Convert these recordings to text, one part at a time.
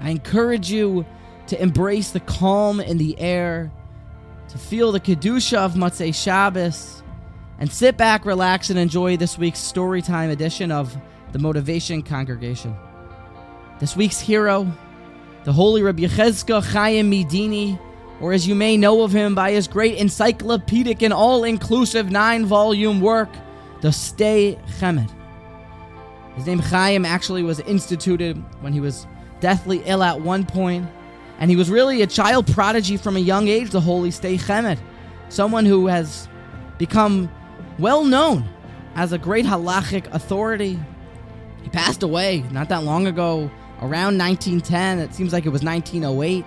I encourage you to embrace the calm in the air, to feel the Kedusha of Motzei Shabbos, and sit back, relax, and enjoy this week's storytime edition of the Motivation Congregation. This week's hero, the Holy Rabbi Yechezkel Chaim Medini, or as you may know of him by his great encyclopedic and all inclusive nine volume work, the Sdei Chemed. His name Chaim actually was instituted when he was deathly ill at one point, and he was really a child prodigy from a young age, the Holy Sdei Chemed, someone who has become well known as a great halachic authority. He passed away not that long ago, around 1910. It seems like it was 1908.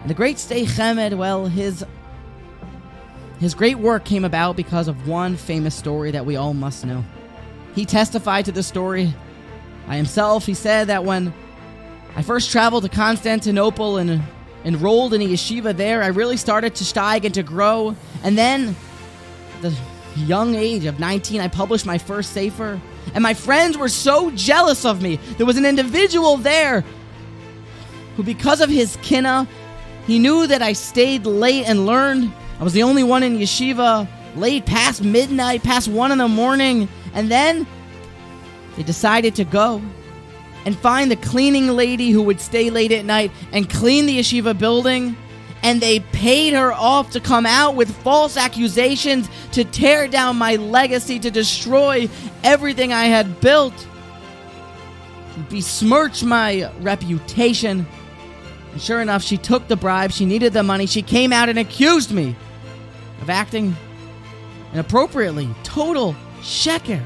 And the great Sdei Chemed, well, his his great work came about because of one famous story that we all must know. He testified to the story by himself. He said that when I first traveled to Constantinople and enrolled in a yeshiva there, I really started to steig and to grow. And then, the young age of 19, I published my first Sefer. And my friends were so jealous of me. There was an individual there who, because of his kina, he knew that I stayed late and learned. I was the only one in yeshiva, late past midnight, past one in the morning. And then they decided to go and find the cleaning lady who would stay late at night and clean the yeshiva building. And they paid her off to come out with false accusations to tear down my legacy, to destroy everything I had built, besmirch my reputation. And sure enough, she took the bribe. She needed the money. She came out and accused me of acting inappropriately. Total sheker.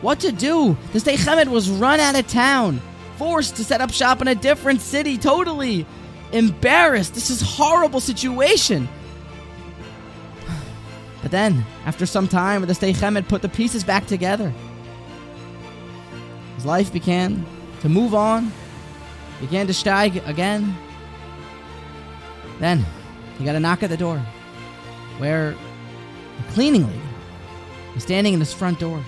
What to do? The Sdei Chemed was run out of town, forced to set up shop in a different city, totally embarrassed. This is horrible situation. But then, after some time, the Sdei Chemed put the pieces back together. His life began to move on, began to steig again. Then, he got a knock at the door, where the cleaning lady was standing in his front door.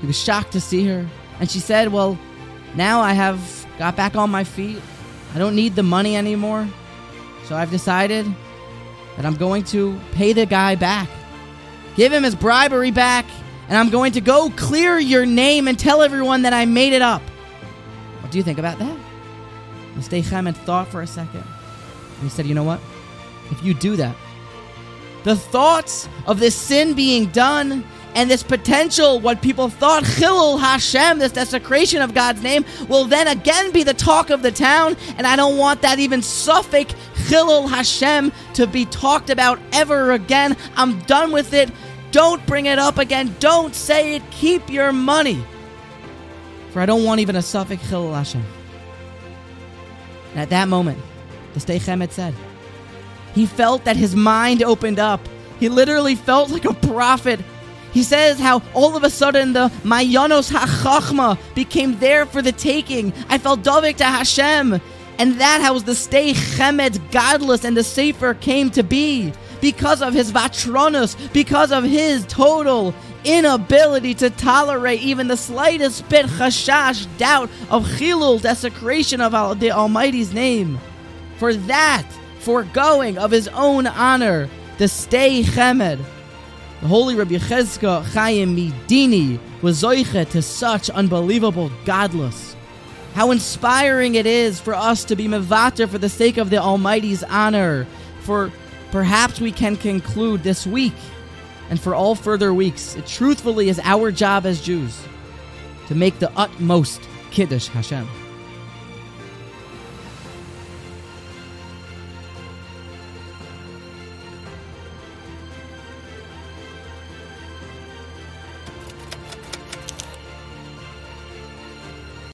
He was shocked to see her, and she said, Well, now I have got back on my feet. I don't need the money anymore. So I've decided that I'm going to pay the guy back, give him his bribery back, and I'm going to go clear your name and tell everyone that I made it up. What do you think about that? Mr. Chemed thought for a second. And he said, You know what? If you do that, the thoughts of this sin being done and this potential, what people thought, Chilul Hashem, this desecration of God's name, will then again be the talk of the town. And I don't want that even suffix, Chilul Hashem, to be talked about ever again. I'm done with it. Don't bring it up again. Don't say it. Keep your money. For I don't want even a suffix, Chilul Hashem. And at that moment, the Sdei Chemed said, he felt that his mind opened up. He literally felt like a prophet. He says how all of a sudden the Mayanos HaChachma became there for the taking. I felt Davik to Hashem. And that how the Sdei Chemed gadlus and the Sefer came to be. Because of his Vatronus, because of his total inability to tolerate even the slightest bit chashash, doubt of chilul, desecration of the Almighty's name. For that, foregoing of his own honor, the Sdei Chemed, the holy Rabbi Yechezkel Chaim Medini was zoiche to such unbelievable gadlus. How inspiring it is for us to be mevater for the sake of the Almighty's honor. For perhaps we can conclude this week and for all further weeks, it truthfully is our job as Jews to make the utmost Kiddush Hashem.